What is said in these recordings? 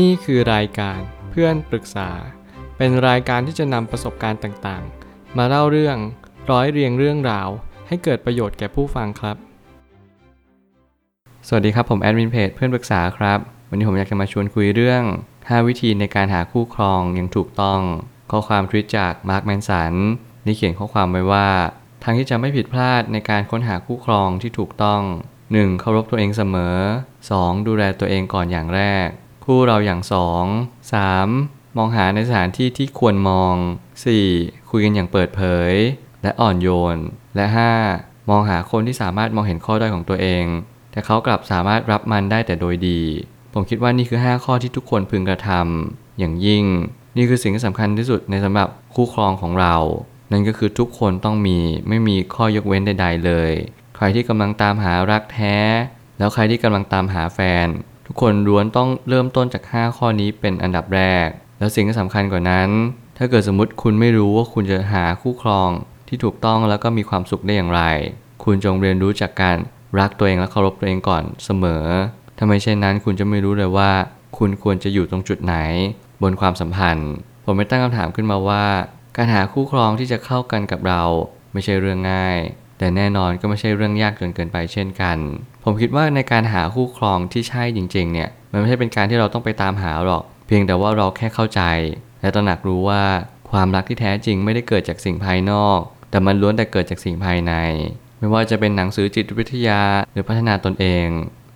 นี่คือรายการเพื่อนปรึกษา เป็นรายการที่จะนำประสบการณ์ต่างๆ มาเล่าเรื่องร้อยเรียงเรื่องราว ให้เกิดประโยชน์แก่ผู้ฟังครับ สวัสดีครับผมแอดมินเพจเพื่อนปรึกษาครับ วันนี้ผมอยากจะมาชวนคุยเรื่อง 5 วิธีในการหาคู่ครองอย่างถูกต้อง ข้อความทวิตจากมาร์คแมนสันได้เขียนข้อความไว้ว่า ทางที่จะไม่ผิดพลาดในการค้นหาคู่ครองที่ถูกต้อง 1. เคารพตัวเองเสมอ 2. ดูแลตัวเองก่อนอย่างแรก คู่เราอย่าง2 3. มองหาในสถานที่ที่ควรมอง 4. คุยกันอย่างเปิดเผย และอ่อนโยน และ 5. มองหาคนที่สามารถมองเห็นข้อด้อยของตัวเอง แต่เขากลับสามารถรับมันได้แต่โดยดี ผมคิดว่านี่คือ 5 ข้อที่ทุกคนพึงกระทำอย่างยิ่ง นี่คือสิ่งที่สำคัญที่สุดในสำหรับคู่ครองของเรา นั่นก็คือทุกคนต้องมีไม่มีข้อยกเว้นใด ๆ เลย ใครที่กำลังตามหารักแท้ แล้วใครที่กำลังตามหาแฟน ทุกคนล้วนต้องเริ่มต้นจาก 5 ข้อนี้เป็นอันดับแรก แล้วสิ่งที่สำคัญกว่านั้น ถ้าเกิดสมมติคุณไม่รู้ว่าคุณจะหาคู่ครองที่ถูกต้องแล้วก็มีความสุขได้อย่างไร คุณจงเรียนรู้จากการรักตัวเองและเคารพตัวเองก่อนเสมอถ้าไม่เช่นนั้นคุณจะไม่รู้เลยว่า คุณควรจะอยู่ตรงจุดไหน บนความสัมพันธ์ ผมไม่ตั้งคำถามขึ้นมาว่า การหาคู่ครองที่จะเข้ากันกับเรา ไม่ใช่เรื่องง่าย แต่แน่นอนก็ไม่ใช่เรื่องยากจนเกินไปเช่นกัน ผมคิดว่าในการหาคู่ครองที่ใช่จริงๆเนี่ยมันไม่ใช่เป็นการที่เราต้องไปตามหาหรอก เพียงแต่ว่าเราแค่เข้าใจ และตระหนักรู้ว่าความรักที่แท้จริงไม่ได้เกิดจากสิ่งภายนอก แต่มันล้วนแต่เกิดจากสิ่งภายใน ไม่ว่าจะเป็นหนังสือจิตวิทยาหรือพัฒนาตนเอง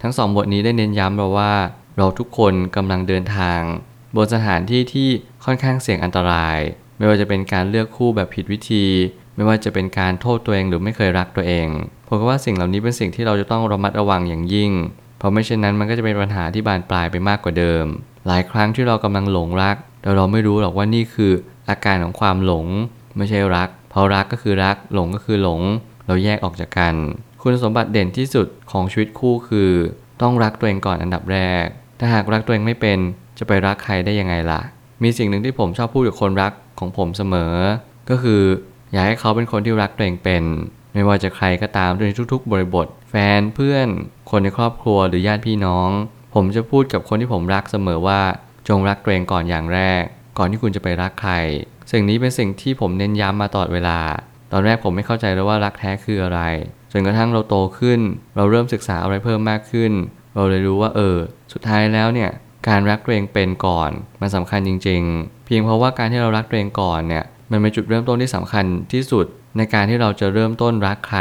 ทั้งสองบทนี้ได้เน้นย้ำเราว่า เราทุกคนกำลังเดินทาง บนสถานที่ที่ค่อนข้างเสี่ยงอันตราย ไม่ว่าจะเป็นการเลือกคู่แบบผิดวิธี ไม่ว่าจะเป็นการโทษตัวเองหรือไม่เคยรักตัวเองผมว่าสิ่งเหล่านี้เป็นสิ่งที่เราจะต้องระมัดระวังอย่างยิ่ง เพราะไม่เช่นนั้นมันก็จะเป็นปัญหาที่บานปลายไปมากกว่าเดิม หลายครั้งที่เรากำลังหลงรัก แต่เราไม่รู้หรอกว่านี่คืออาการของความหลง ไม่ใช่รัก เพราะรักก็คือรัก หลงก็คือหลง เราแยกออกจากกัน คุณสมบัติเด่นที่สุดของชีวิตคู่คือ ต้องรักตัวเองก่อนอันดับแรก ถ้าหากรักตัวเองไม่เป็นจะไปรักใครได้ยังไงล่ะ มีสิ่งหนึ่งที่ผมชอบพูดกับคนรักของผมเสมอ ก็คือ อยากให้เขาเป็นคนที่รักตัวเองเป็น ไม่ว่าจะใครก็ตามในทุกๆ บริบท แฟนเพื่อน คนในครอบครัวหรือญาติพี่น้อง ผมจะพูดกับคนที่ผมรักเสมอว่า จงรักตัวเองก่อนอย่างแรก ก่อนที่คุณจะไปรักใคร สิ่งนี้เป็นสิ่งที่ผมเน้นย้ำมาตลอดเวลา ตอนแรกผมไม่เข้าใจเลยว่ารักแท้คืออะไร จนกระทั่งเราโตขึ้น เราเริ่มศึกษาอะไรเพิ่มมากขึ้น เราเลยรู้ว่าเออ สุดท้ายแล้วเนี่ยการรักตัวเองเป็นก่อนมันสำคัญจริง ๆ เพียงเพราะว่าการที่เรารักตัวเองก่อนเนี่ย มันเป็นจุดเริ่มต้นที่สำคัญที่สุดในการที่เราจะเริ่มต้นรักใคร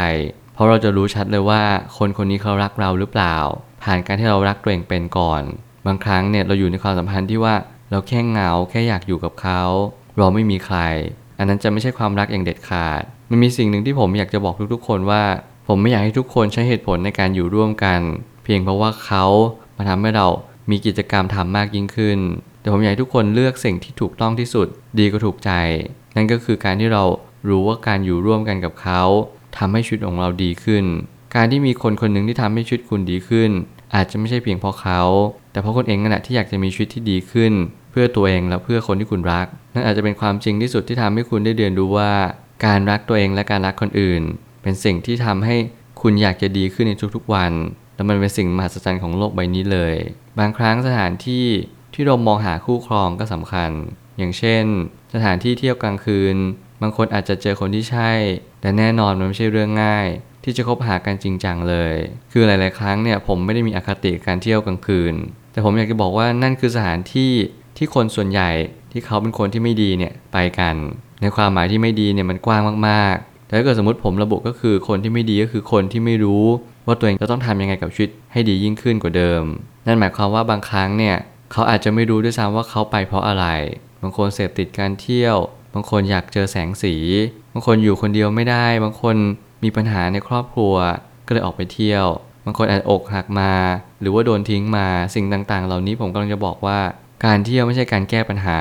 เพราะเราจะรู้ชัดเลยว่าคนคนนี้เขารักเราหรือเปล่า ผ่านการที่เรารักตัวเองเป็นก่อน บางครั้งเนี่ยเราอยู่ในความสัมพันธ์ที่ว่าเราแค่เหงาแค่อยากอยู่กับเขา เราไม่มีใคร อันนั้นจะไม่ใช่ความรักอย่างเด็ดขาด มันมีสิ่งหนึ่งที่ผมอยากจะบอกทุกๆ คนว่า ผมไม่อยากให้ทุกคนใช้เหตุผลในการอยู่ร่วมกัน เพียงเพราะว่าเขามาทำให้เรามีกิจกรรมทำมากยิ่งขึ้น แต่ผมอยากให้ทุกคนเลือกสิ่งที่ถูกต้องที่สุด ดีก็ถูกใจ นั่นก็คือการที่เรารู้ว่าการอยู่ร่วมกันกับเขาทำให้ชีวิตของเราดีขึ้น การที่มีคนคนหนึ่งที่ทำให้ชีวิตคุณดีขึ้น อาจจะไม่ใช่เพียงเพราะเขา แต่เพราะคนเองนั่นแหละที่อยากจะมีชีวิตที่ดีขึ้น เพื่อตัวเองและเพื่อคนที่คุณรัก นั่นอาจจะเป็นความจริงที่สุดที่ทำให้คุณได้เรียนรู้ว่า การรักตัวเองและการรักคนอื่น เป็นสิ่งที่ทำให้คุณอยากจะดีขึ้นในทุกๆวันและมันเป็นสิ่งมหัศจรรย์ของโลกใบนี้เลย บางครั้งสถานที่ที่เรามองหาคู่ครองก็สำคัญ อย่างเช่น สถานที่เที่ยวกลางคืน บางคนอาจจะเจอคนที่ใช่ แต่แน่นอนมันไม่ใช่เรื่องง่าย ที่จะคบหากันจริงจังเลย คือหลาย ๆ ครั้งเนี่ยผมไม่ได้มีอคติการเที่ยวกลางคืน แต่ผมอยากจะบอกว่านั่นคือสถานที่ที่คนส่วนใหญ่ที่เขาเป็นคนที่ไม่ดีเนี่ยไปกัน ในความหมายที่ไม่ดีเนี่ยมันกว้างมาก ๆ แต่ถ้าเกิดสมมติผมระบุก็คือคนที่ไม่ดีก็คือคนที่ไม่รู้ ว่าตัวเองจะต้องทำยังไงกับชีวิตให้ดียิ่งขึ้นกว่าเดิม นั่นหมายความว่าบางครั้งเนี่ยเขาอาจจะไม่รู้ด้วยซ้ำว่าเขาไปเพราะอะไร บางคนเสพติดการเที่ยว บางคนอยากเจอแสงสี บางคนอยู่คนเดียวไม่ได้ บางคนมีปัญหาในครอบครัว ก็เลยออกไปเที่ยว บางคนอาจอกหักมา หรือว่าโดนทิ้งมาสิ่งต่างๆ เหล่านี้ผมกำลังจะบอกว่า การเที่ยวไม่ใช่การแก้ปัญหา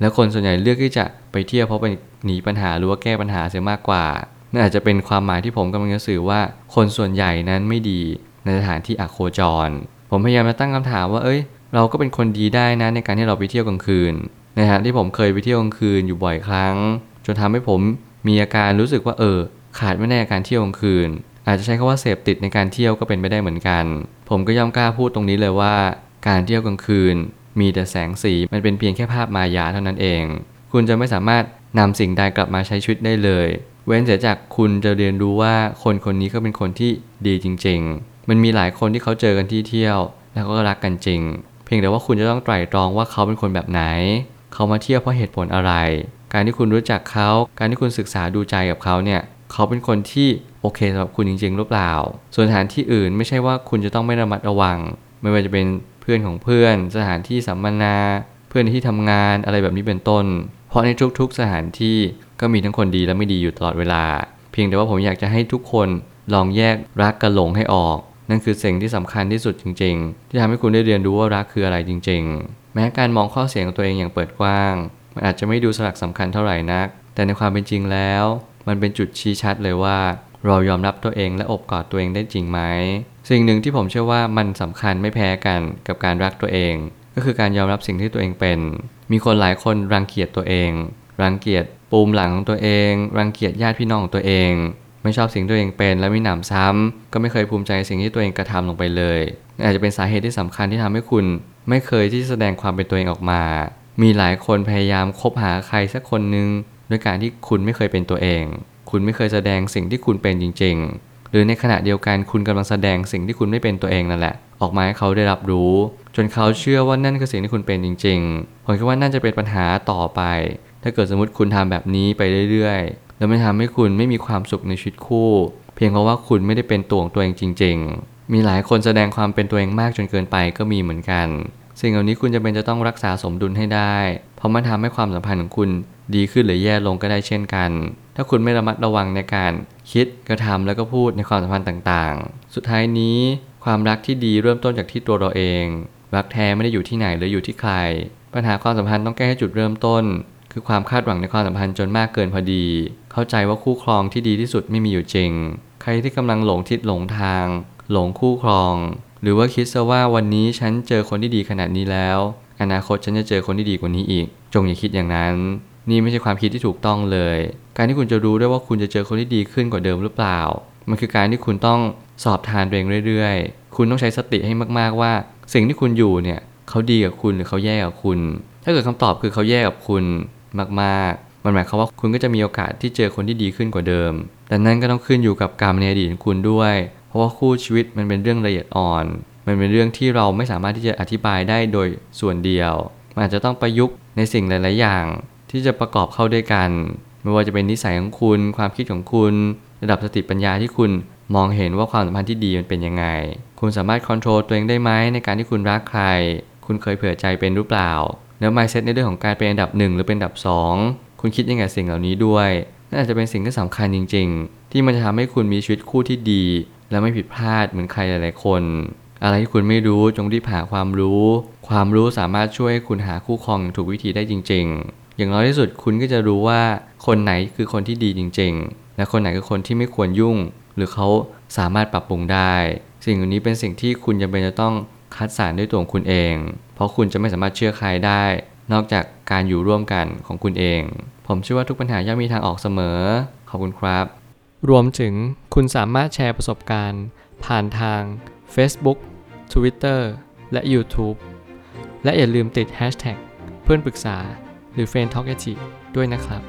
แล้วคนส่วนใหญ่เลือกที่จะไปเที่ยวเพราะไปหนีปัญหาหรือว่าแก้ปัญหาเสียมากกว่านั่นอาจจะเป็นความหมายที่ผมกำลังจะสื่อว่า คนส่วนใหญ่นั้นไม่ดีในสถานที่อโคจร ผมพยายามจะตั้งคำถามว่า เอ้ย เราก็เป็นคนดีได้นะในการที่เราไปเที่ยวกลางคืน นฐานะที่ผมเคยไปเที่ยวกลางคืนอยู่บ่อยครั้ง จนทำให้ผมมีอาการรู้สึกว่าเออ ขาดไม่ได้การเที่ยวกลางคืน อาจจะใช้คำว่าเสพติดในการเที่ยวก็เป็นไปได้เหมือนกัน ผมก็ย่อมกล้าพูดตรงนี้เลยว่า การเที่ยวกลางคืน มีแต่แสงสีมันเป็นเพียงแค่ภาพมายาเท่านั้นเอง คุณจะไม่สามารถนำสิ่งใดกลับมาใช้ชีวิตได้เลย เว้นเสียจากคุณจะเรียนรู้ว่าคนคนนี้ก็เป็นคนที่ดีจริง ๆ มันมีหลายคนที่เขาเจอกันที่เที่ยว แล้วก็รักกันจริง เพียงแต่ว่าคุณจะต้องไตร่ตรองว่าเขาเป็นคนแบบไหน เขามาเที่ยวเพราะเหตุผลอะไร การที่คุณรู้จักเขา การที่คุณศึกษาดูใจกับเขาเนี่ย เขาเป็นคนที่โอเคสำหรับคุณจริงๆหรือเปล่า ส่วนสถานที่อื่นไม่ใช่ว่าคุณจะต้องไม่ระมัดระวัง ไม่ว่าจะเป็นเพื่อนของเพื่อน สถานที่สัมมนา เพื่อนที่ทำงานอะไรแบบนี้เป็นต้น เพราะในทุกๆสถานที่ก็มีทั้งคนดีและไม่ดีอยู่ตลอดเวลา เพียงแต่ว่าผมอยากจะให้ทุกคนลองแยกรักกับหลงให้ออก นั่นคือสิ่งที่สำคัญที่สุดจริง ๆ ที่ทำให้คุณได้เรียนรู้ว่ารักคืออะไรจริง ๆ แม้การมองข้อเสียของตัวเองอย่างเปิดกว้าง มันอาจจะไม่ดูสลักสำคัญเท่าไหร่นัก แต่ในความเป็นจริงแล้ว มันเป็นจุดชี้ชัดเลยว่า เรายอมรับตัวเองและอบกอดตัวเองได้จริงไหม สิ่งหนึ่งที่ผมเชื่อว่ามันสำคัญไม่แพ้กันกับการรักตัวเอง ก็คือการยอมรับสิ่งที่ตัวเองเป็น มีคนหลายคนรังเกียจตัวเอง รังเกียจปูมหลังของตัวเอง รังเกียจญาติพี่น้องของตัวเอง ไม่ชอบสิ่งตัวเองเป็น และไม่หนำซ้ำก็ไม่เคยภูมิใจสิ่งที่ตัวเองกระทำลงไปเลย อาจจะเป็นสาเหตุที่สำคัญที่ทำให้คุณ ไม่เคยที่จะแสดงความเป็นตัวเองออกมา มีหลายคนพยายามคบหาใครสักคนหนึ่งด้วยการที่คุณไม่เคยเป็นตัวเอง คุณไม่เคยแสดงสิ่งที่คุณเป็นจริง ๆ หรือในขณะเดียวกันคุณกำลังแสดงสิ่งที่คุณไม่เป็นตัวเองนั่นแหละ ออกมาให้เขาได้รับรู้ จนเขาเชื่อว่านั่นคือสิ่งที่คุณเป็นจริง ๆ ผมคิดว่านั่นจะเป็นปัญหาต่อไป ถ้าเกิดสมมติคุณทำแบบนี้ไปเรื่อย แล้วมันทำให้คุณไม่มีความสุขในชีวิตคู่ เพียงเพราะว่าคุณไม่ได้เป็นตัวของตัวเองจริง ๆ มีหลายคนแสดงความเป็นตัวเองมากจนเกินไปก็มีเหมือนกัน สิ่งเหล่านี้คุณจะเป็นจะต้องรักษาสมดุลให้ได้ เพราะมันทำให้ความสัมพันธ์ของคุณดีขึ้นหรือแย่ลงก็ได้เช่นกัน ถ้าคุณไม่ระมัดระวังในการคิดกระทำแล้วก็พูดในความสัมพันธ์ต่างๆ สุดท้ายนี้ความรักที่ดีเริ่มต้นจากที่ตัวเราเอง รักแท้ไม่ได้อยู่ที่ไหนหรืออยู่ที่ใคร ปัญหาความสัมพันธ์ต้องแก้ให้จุดเริ่มต้น คือความคาดหวังในความสัมพันธ์จนมากเกินพอดี เข้าใจว่าคู่ครองที่ดีที่สุดไม่มีอยู่จริง ใครที่กำลังหลงทิศหลงทาง หลงคู่ครอง หรือว่าคิดซะว่าวันนี้ฉันเจอคนที่ดีขนาดนี้แล้ว อนาคตฉันจะเจอคนที่ดีกว่านี้อีก จงอย่าคิดอย่างนั้น นี่ไม่ใช่ความคิดที่ถูกต้องเลย การที่คุณจะรู้ได้ว่าคุณจะเจอคนที่ดีขึ้นกว่าเดิมหรือเปล่า มันคือการที่คุณต้องสอบทานตัวเองเรื่อยๆ คุณต้องใช้สติให้มากๆว่า สิ่งที่คุณอยู่เนี่ยเขาดีกับคุณหรือเขาแย่กับคุณ ถ้าเกิดคำตอบคือเขาแย่กับคุณ มากๆ มันหมายความว่าคุณก็จะมีโอกาสที่เจอคนที่ดีขึ้นกว่าเดิม แต่นั่นก็ต้องขึ้นอยู่กับกรรมในอดีตของคุณด้วย เพราะว่าคู่ชีวิตมันเป็นเรื่องละเอียดอ่อน มันเป็นเรื่องที่เราไม่สามารถที่จะอธิบายได้โดยส่วนเดียว มันอาจจะต้องประยุกต์ในสิ่งหลาย ๆ อย่าง ที่จะประกอบเข้าด้วยกัน ไม่ว่าจะเป็นนิสัยของคุณ ความคิดของคุณ ระดับสติปัญญาที่คุณมองเห็นว่าความสัมพันธ์ที่ดีมันเป็นยังไง คุณสามารถควบคุมตัวเองได้ไหมในการที่คุณรักใคร คุณเคยเผื่อใจเป็นหรือเปล่า แล้ว mindset ในเรื่องของการเป็นอันดับ 1 หรือเป็นอันดับ 2 คุณคิดยังไงสิ่งเหล่านี้ด้วยนั่นอาจจะเป็นสิ่งที่สำคัญจริง ๆ ที่มันจะทำให้คุณมีชีวิตคู่ที่ดี และไม่ผิดพลาดเหมือนใครหลายๆคน อะไรที่คุณไม่รู้จงรีบหาความรู้ ความรู้สามารถช่วยให้คุณหาคู่ครองอย่างถูกวิธีได้จริง ๆ อย่างน้อยที่สุดคุณก็จะรู้ว่าคนไหนคือคนที่ดีจริง ๆ และคนไหนคือคนที่ไม่ควรยุ่ง หรือเขาสามารถปรับปรุงได้ สิ่งเหล่านี้เป็นสิ่งที่คุณจำเป็นจะต้อง คัดสรรด้วยตัวของคุณเอง เพราะคุณจะไม่สามารถเชื่อใครได้ นอกจากการอยู่ร่วมกันของคุณเอง ผมเชื่อว่าทุกปัญหาย่อมมีทางออกเสมอ ขอบคุณครับ รวมถึงคุณสามารถแชร์ประสบการณ์ ผ่านทาง Facebook Twitter และ YouTube และอย่าลืมติด Hashtag เพื่อนปรึกษาหรือ f r ร e n d t a l k ด้วยนะครับ